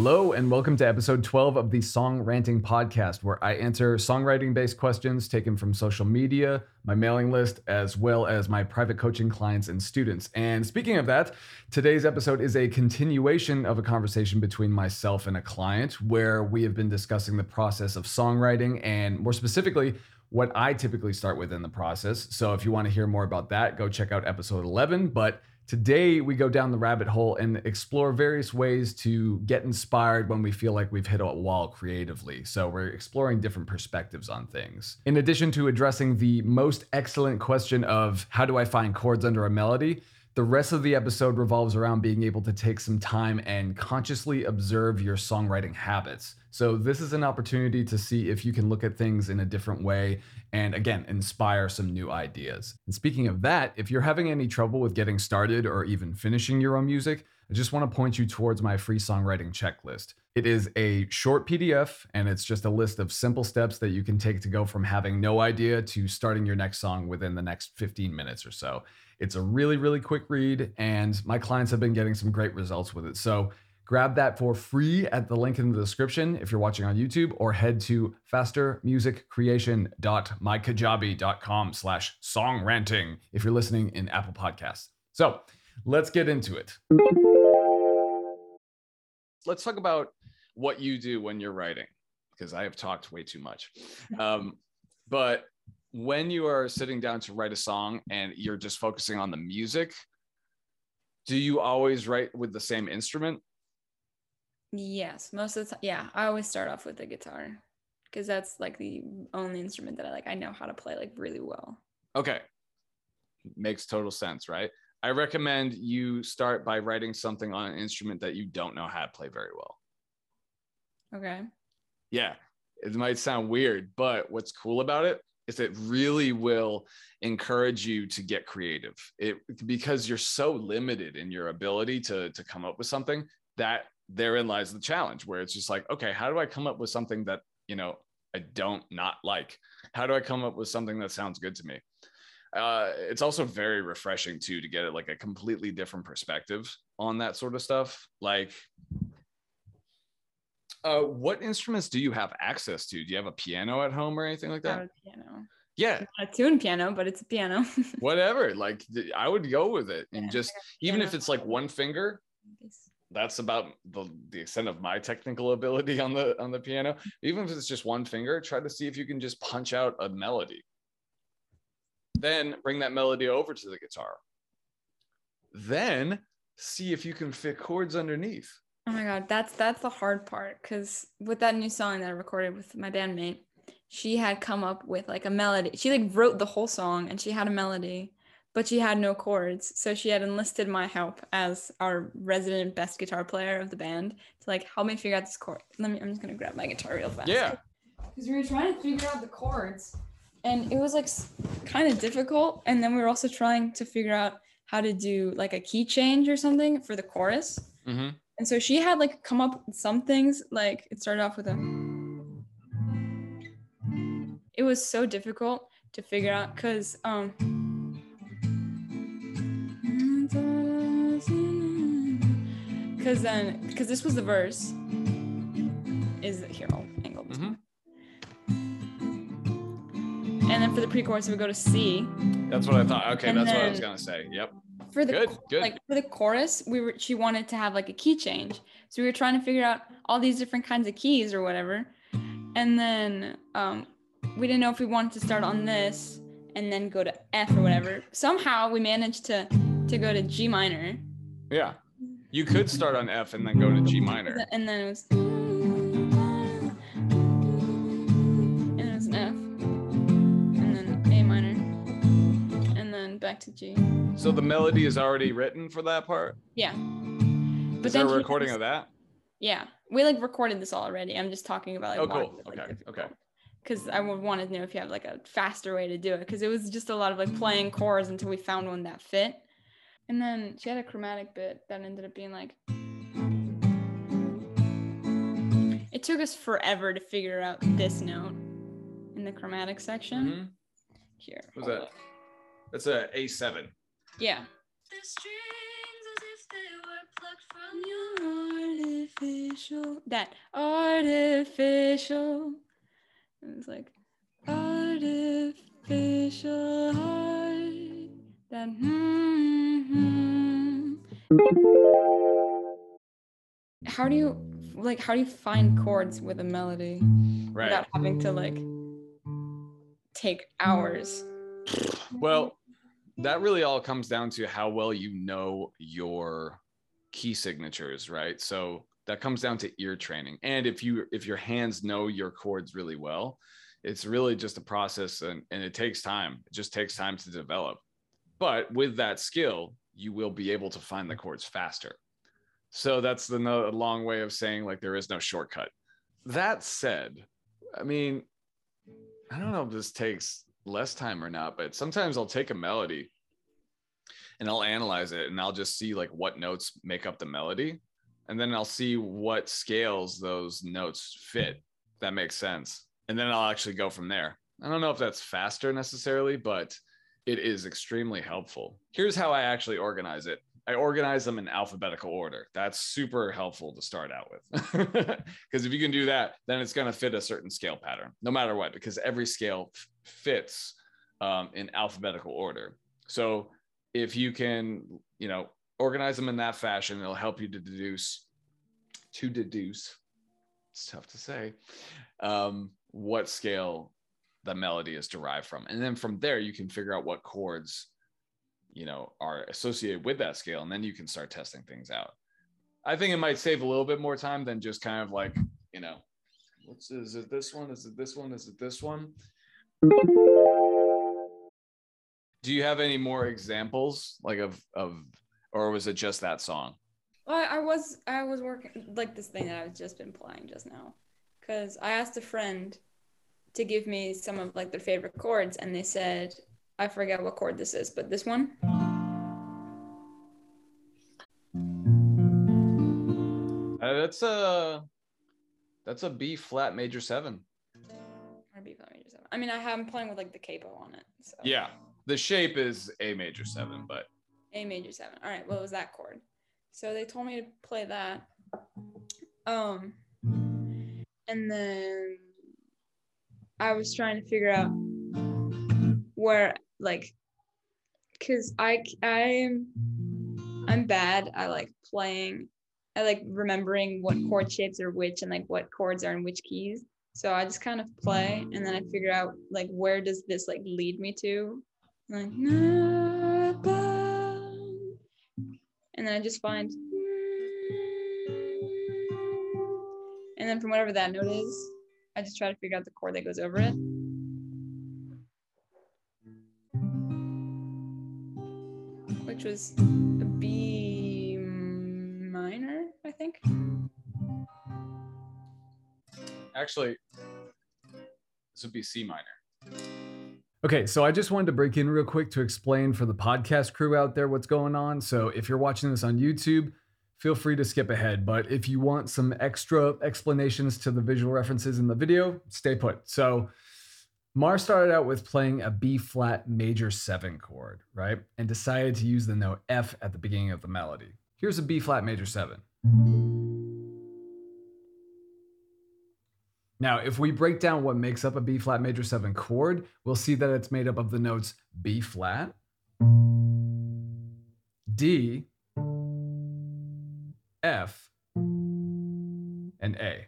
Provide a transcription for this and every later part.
Hello, and welcome to episode 12 of the Song Ranting Podcast, where I answer songwriting based questions taken from social media, my mailing list, as well as my private coaching clients and students. And speaking of that, today's episode is a continuation of a conversation between myself and a client where we have been discussing the process of songwriting and more specifically, what I typically start with in the process. So if you want to hear more about that, go check out episode 11. But Today, we go down the rabbit hole and explore various ways to get inspired when we feel like we've hit a wall creatively. So, we're exploring different perspectives on things. In addition to addressing the most excellent question of how do I find chords under a melody, the rest of the episode revolves around being able to take some time and consciously observe your songwriting habits. So, this is an opportunity to see if you can look at things in a different way and, again, inspire some new ideas. And speaking of that, if you're having any trouble with getting started or even finishing your own music, I just want to point you towards my free songwriting checklist. It is a short PDF and it's just a list of simple steps that you can take to go from having no idea to starting your next song within the next 15 minutes or so. It's a really, really quick read, and my clients have been getting some great results with it. So grab that for free at the link in the description if you're watching on YouTube, or head to fastermusiccreation.mykajabi.com slash song ranting if you're listening in Apple Podcasts. So let's get into it. Let's talk about what you do when you're writing, because I have talked way too much. Um, but when you are sitting down to write a song and you're just focusing on the music, do you always write with the same instrument? Yes, most of the time. Yeah, I always start off with the guitar because that's like the only instrument that I like. I know how to play like really well. Okay. Makes total sense, right? I recommend you start by writing something on an instrument that you don't know how to play very well. Okay. Yeah, it might sound weird, but what's cool about it is it really will encourage you to get creative. It because you're so limited in your ability to to come up with something that therein lies the challenge where it's just like, okay, how do I come up with something that, you know, I don't not like? How do I come up with something that sounds good to me? Uh, it's also very refreshing too to get it like a completely different perspective on that sort of stuff. Like, uh, what instruments do you have access to? Do you have a piano at home or anything like that? piano. Yeah. Not a tune piano, but it's a piano. Whatever. Like I would go with it and yeah, just even if it's like one finger, that's about the, the extent of my technical ability on the on the piano. Even if it's just one finger, try to see if you can just punch out a melody. Then bring that melody over to the guitar. Then see if you can fit chords underneath. Oh my god, that's that's the hard part because with that new song that I recorded with my bandmate, she had come up with like a melody. She like wrote the whole song and she had a melody, but she had no chords. So she had enlisted my help as our resident best guitar player of the band to like help me figure out this chord. Let me I'm just gonna grab my guitar real fast. Yeah. Because we were trying to figure out the chords and it was like kind of difficult. And then we were also trying to figure out how to do like a key change or something for the chorus. Mm-hmm and so she had like come up with some things like it started off with a it was so difficult to figure out because um because then because this was the verse is here I'll angle this mm-hmm. Then for the pre-chorus we would go to C that's what I thought okay and that's what I was gonna say yep for the good, good. like for the chorus, we were she wanted to have like a key change. So we were trying to figure out all these different kinds of keys or whatever. And then um we didn't know if we wanted to start on this and then go to F or whatever. Somehow we managed to to go to G minor. Yeah. You could start on F and then go to G minor. And then it was back to G. So the melody is already written for that part? Yeah. But is there a recording of that? Yeah. We like recorded this already. I'm just talking about like Oh cool. okay. Like, okay. Because I would want to know if you have like a faster way to do it. Because it was just a lot of like playing chords until we found one that fit. And then she had a chromatic bit that ended up being like it took us forever to figure out this note in the chromatic section. Mm-hmm. Here. What was that? Up. That's a A7. Yeah. The strings as if they were plugged from your artificial. That artificial. And it's like artificial heart. That. hmm How do you like? How do you find chords with a melody Right. without having to like take hours? Well, that really all comes down to how well you know your key signatures, right? So that comes down to ear training. And if you if your hands know your chords really well, it's really just a process and, and it takes time. It just takes time to develop. But with that skill, you will be able to find the chords faster. So that's the no, long way of saying like there is no shortcut. That said, I mean, I don't know if this takes less time or not, but sometimes I'll take a melody and I'll analyze it and I'll just see like what notes make up the melody. And then I'll see what scales those notes fit. That makes sense. And then I'll actually go from there. I don't know if that's faster necessarily, but it is extremely helpful. Here's how I actually organize it. I organize them in alphabetical order. That's super helpful to start out with. Because if you can do that, then it's going to fit a certain scale pattern, no matter what, because every scale fits um, in alphabetical order. So if you can, you know, organize them in that fashion, it'll help you to deduce, to deduce, it's tough to say, um, what scale the melody is derived from. And then from there, you can figure out what chords you know are associated with that scale and then you can start testing things out i think it might save a little bit more time than just kind of like you know what's is it this one is it this one is it this one do you have any more examples like of of or was it just that song Well, I, was I was working like this thing that I've just been playing just now, because I asked a friend to give me some of like their favorite chords, and they said I forget what chord this is, but this one. uh, that's a that's a b flat major seven Flat major seven. I mean, I have I'm playing with like the capo on it. So yeah the shape is a major seven but A major seven. All right, what was that chord? So they told me to play that. Um, and then I was trying to figure out where, like, cause I I'm I'm bad I like playing. I like remembering what chord shapes are which and like what chords are in which keys. So I just kind of play and then I figure out like where does this like lead me to? Like "Na, ba," and then I just find and then from whatever that note is, I just try to figure out the chord that goes over it. Which was a B minor, I think. Actually this would be c minor Okay, so I just wanted to break in real quick to explain for the podcast crew out there what's going on. So if you're watching this on YouTube, feel free to skip ahead. But if you want some extra explanations to the visual references in the video, stay put. So Mar started out with playing a B flat major seven chord, right? And decided to use the note F at the beginning of the melody. Here's a B flat major seven. Now, if we break down what makes up a B flat major 7 chord, we'll see that it's made up of the notes B flat, D, F, and A.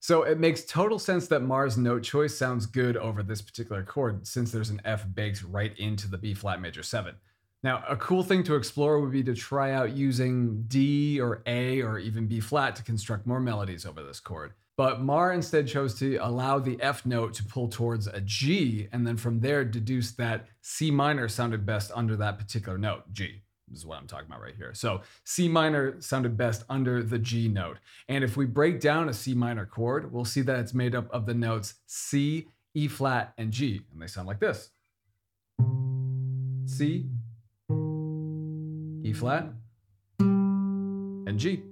So it makes total sense that Mars note choice sounds good over this particular chord since there's an F baked right into the B flat major 7. Now, a cool thing to explore would be to try out using D or A or even B flat to construct more melodies over this chord. But Mar instead chose to allow the F note to pull towards a G, and then from there deduce that C minor sounded best under that particular note, G. This is what I'm talking about right here. So C minor sounded best under the G note. And if we break down a C minor chord, we'll see that it's made up of the notes C, E flat, and G. And they sound like this C, E flat, and G.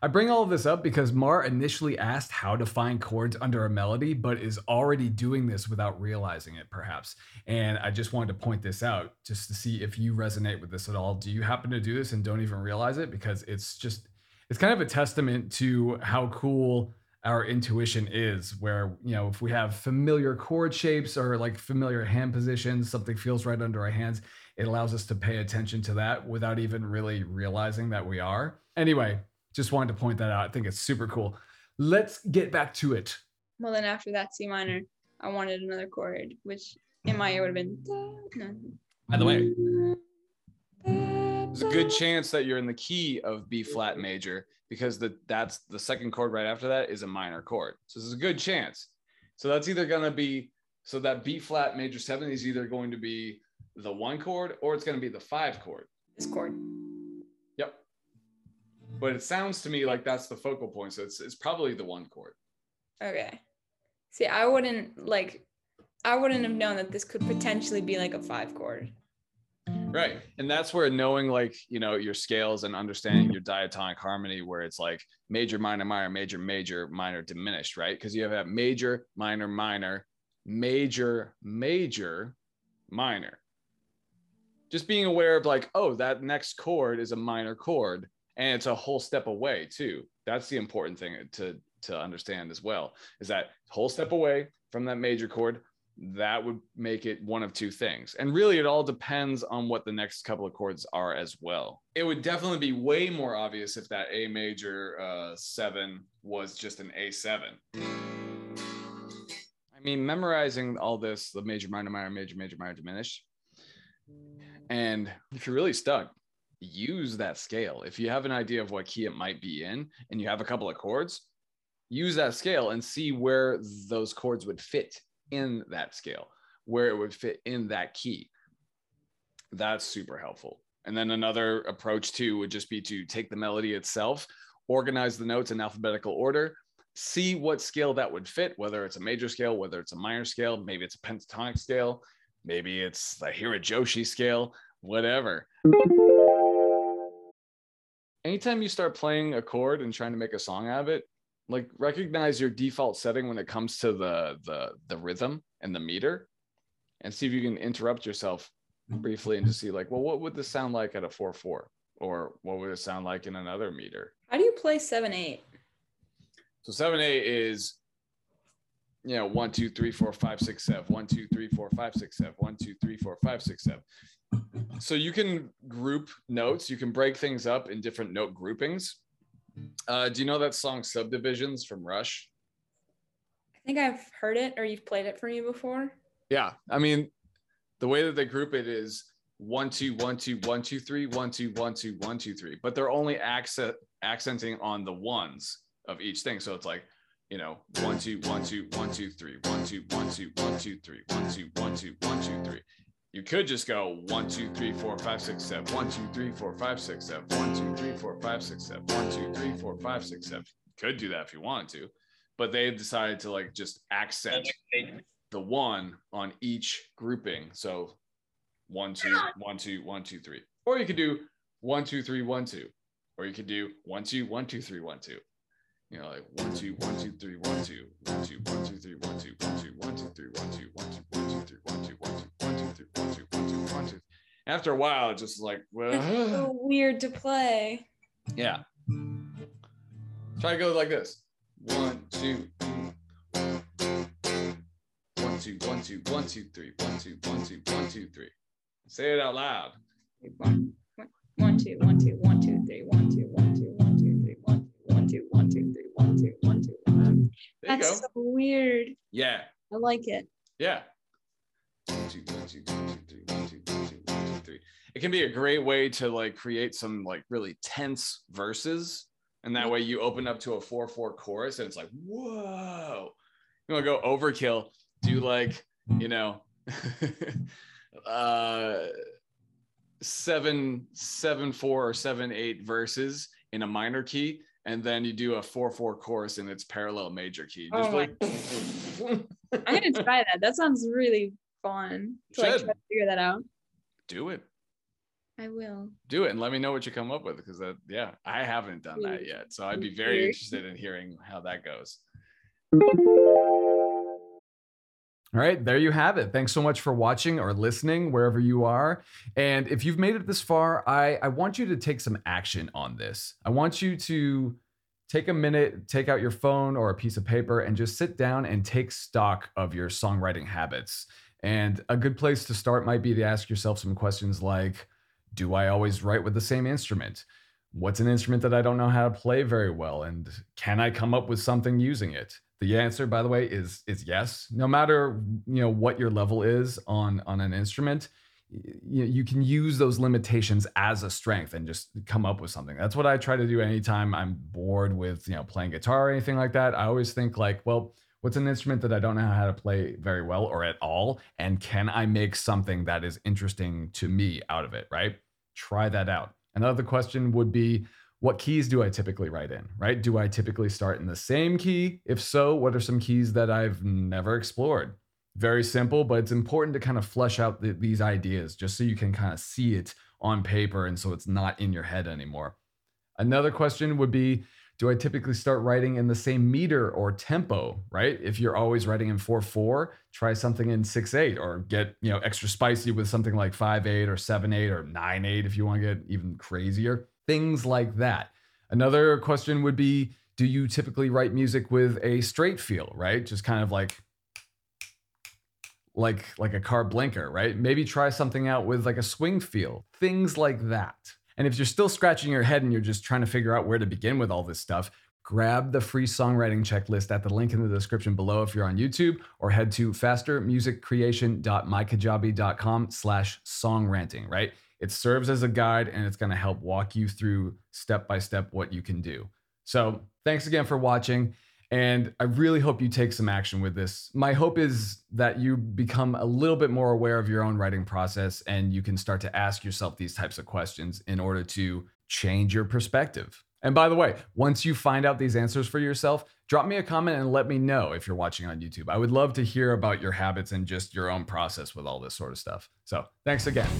I bring all of this up because Mar initially asked how to find chords under a melody, but is already doing this without realizing it, perhaps. And I just wanted to point this out just to see if you resonate with this at all. Do you happen to do this and don't even realize it? Because it's just, it's kind of a testament to how cool our intuition is where you know if we have familiar chord shapes or like familiar hand positions something feels right under our hands it allows us to pay attention to that without even really realizing that we are anyway just wanted to point that out i think it's super cool let's get back to it well then after that c minor i wanted another chord which in my ear would have been no. by the way there's a good chance that you're in the key of b flat major because the that's the second chord right after that is a minor chord. So there's a good chance. So that's either going to be so that B flat major seven is either going to be the one chord or it's going to be the five chord. This chord. But it sounds to me like that's the focal point. So it's it's probably the one chord. Okay. See, I wouldn't like I wouldn't have known that this could potentially be like a five chord. Right. And that's where knowing like, you know, your scales and understanding your diatonic harmony, where it's like major, minor, minor, major, major, minor, diminished, right? Because you have that major, minor, minor, major, major, minor. Just being aware of like, oh, that next chord is a minor chord and it's a whole step away too. That's the important thing to to understand as well is that whole step away from that major chord that would make it one of two things. And really, it all depends on what the next couple of chords are as well. It would definitely be way more obvious if that A major uh, seven was just an A7. I mean, memorizing all this, the major, minor, minor, major, major, minor, diminished. And if you're really stuck, use that scale. If you have an idea of what key it might be in and you have a couple of chords, use that scale and see where those chords would fit in that scale, where it would fit in that key. That's super helpful. And then another approach too would just be to take the melody itself, organize the notes in alphabetical order, see what scale that would fit, whether it's a major scale, whether it's a minor scale, maybe it's a pentatonic scale, maybe it's the Hirajoshi scale, whatever. Anytime you start playing a chord and trying to make a song out of it, like recognize your default setting when it comes to the the the rhythm and the meter and see if you can interrupt yourself briefly and just see like well what would this sound like at a 4-4 or what would it sound like in another meter? How do you play 7-8 so 7-8 is you know 1 2 3 4 5 6 7 1 2 3 4 5 6 7 1 2 3 4 5 6 7 so you can group notes you can break things up in different note groupings uh, do you know that song Subdivisions from Rush? I think I've heard it or you've played it for me before. Yeah. I mean, the way that they group it is one, two, one, two, one, two, three, one, two, one, two, one, two, three. But they're only accent accenting on the ones of each thing. So it's like, you know, one, two, one, two, one, two, three, one, two, one, two, one, two, three, one, two, one, two, one, two, three. You could just go one, two, three, four, five, six, seven. One, two, three, four, five, six, seven. One, two, three, four, five, six, seven. One, two, three, four, five, six, seven. Could do that if you wanted to, but they decided to like just accent the one on each grouping. So one, two, one, two, one, two, three. Or you could do one, two, three, one, two. Or you could do one, two, one, two, three, one, two. You know, like one, two, one, two, three, one, two, one, two, one, two, three, one, two, one, two, one, two, three, one, two, one, two, one, two, three, one, two, one, two after a while, it's just like, well, it's so weird to play. Yeah. Try to go like this. One, two, one, two, one, two, one, two, three, one, two, one, two, one, two, three. Say it out loud. One, one, two, one, two, one, two, three, one, two, one, one, one, two, one, two, three, one, two, one, two, one. That's so weird. Yeah. I like it. Yeah. One, two, one, two, one, two, three, one, two, one, two, one, two, three. It can be a great way to like create some like really tense verses. And that way you open up to a 4-4 chorus and it's like, whoa. You want to go overkill, do like, you know, uh seven, seven, four or seven, eight verses in a minor key, and then you do a four, four chorus in its parallel major key. Oh Just oh like I'm gonna try that. That sounds really fun to like try to figure that out. Do it. I will. Do it and let me know what you come up with because that yeah, I haven't done that yet. So I'd be very interested in hearing how that goes. All right, there you have it. Thanks so much for watching or listening wherever you are. And if you've made it this far, I, I want you to take some action on this. I want you to take a minute, take out your phone or a piece of paper, and just sit down and take stock of your songwriting habits. And a good place to start might be to ask yourself some questions like Do I always write with the same instrument? What's an instrument that I don't know how to play very well? And can I come up with something using it? The answer, by the way, is is yes. No matter you know what your level is on on an instrument, you, you can use those limitations as a strength and just come up with something. That's what I try to do anytime I'm bored with you know playing guitar or anything like that. I always think like, well, what's an instrument that I don't know how to play very well or at all, and can I make something that is interesting to me out of it? Right? Try that out. Another question would be what keys do I typically write in, right? Do I typically start in the same key? If so, what are some keys that I've never explored? Very simple, but it's important to kind of flesh out the, these ideas just so you can kind of see it on paper and so it's not in your head anymore. Another question would be do I typically start writing in the same meter or tempo, right? If you're always writing in 4-4, try something in 6-8 or get, you know, extra spicy with something like 5-8 or 7-8 or 9-8 if you want to get even crazier things like that. Another question would be do you typically write music with a straight feel, right? Just kind of like like like a car blinker, right? Maybe try something out with like a swing feel. Things like that. And if you're still scratching your head and you're just trying to figure out where to begin with all this stuff, grab the free songwriting checklist at the link in the description below if you're on YouTube, or head to fastermusiccreation.mykajabi.com slash songranting, right? It serves as a guide and it's going to help walk you through step by step what you can do. So, thanks again for watching. And I really hope you take some action with this. My hope is that you become a little bit more aware of your own writing process and you can start to ask yourself these types of questions in order to change your perspective. And by the way, once you find out these answers for yourself, drop me a comment and let me know if you're watching on YouTube. I would love to hear about your habits and just your own process with all this sort of stuff. So, thanks again.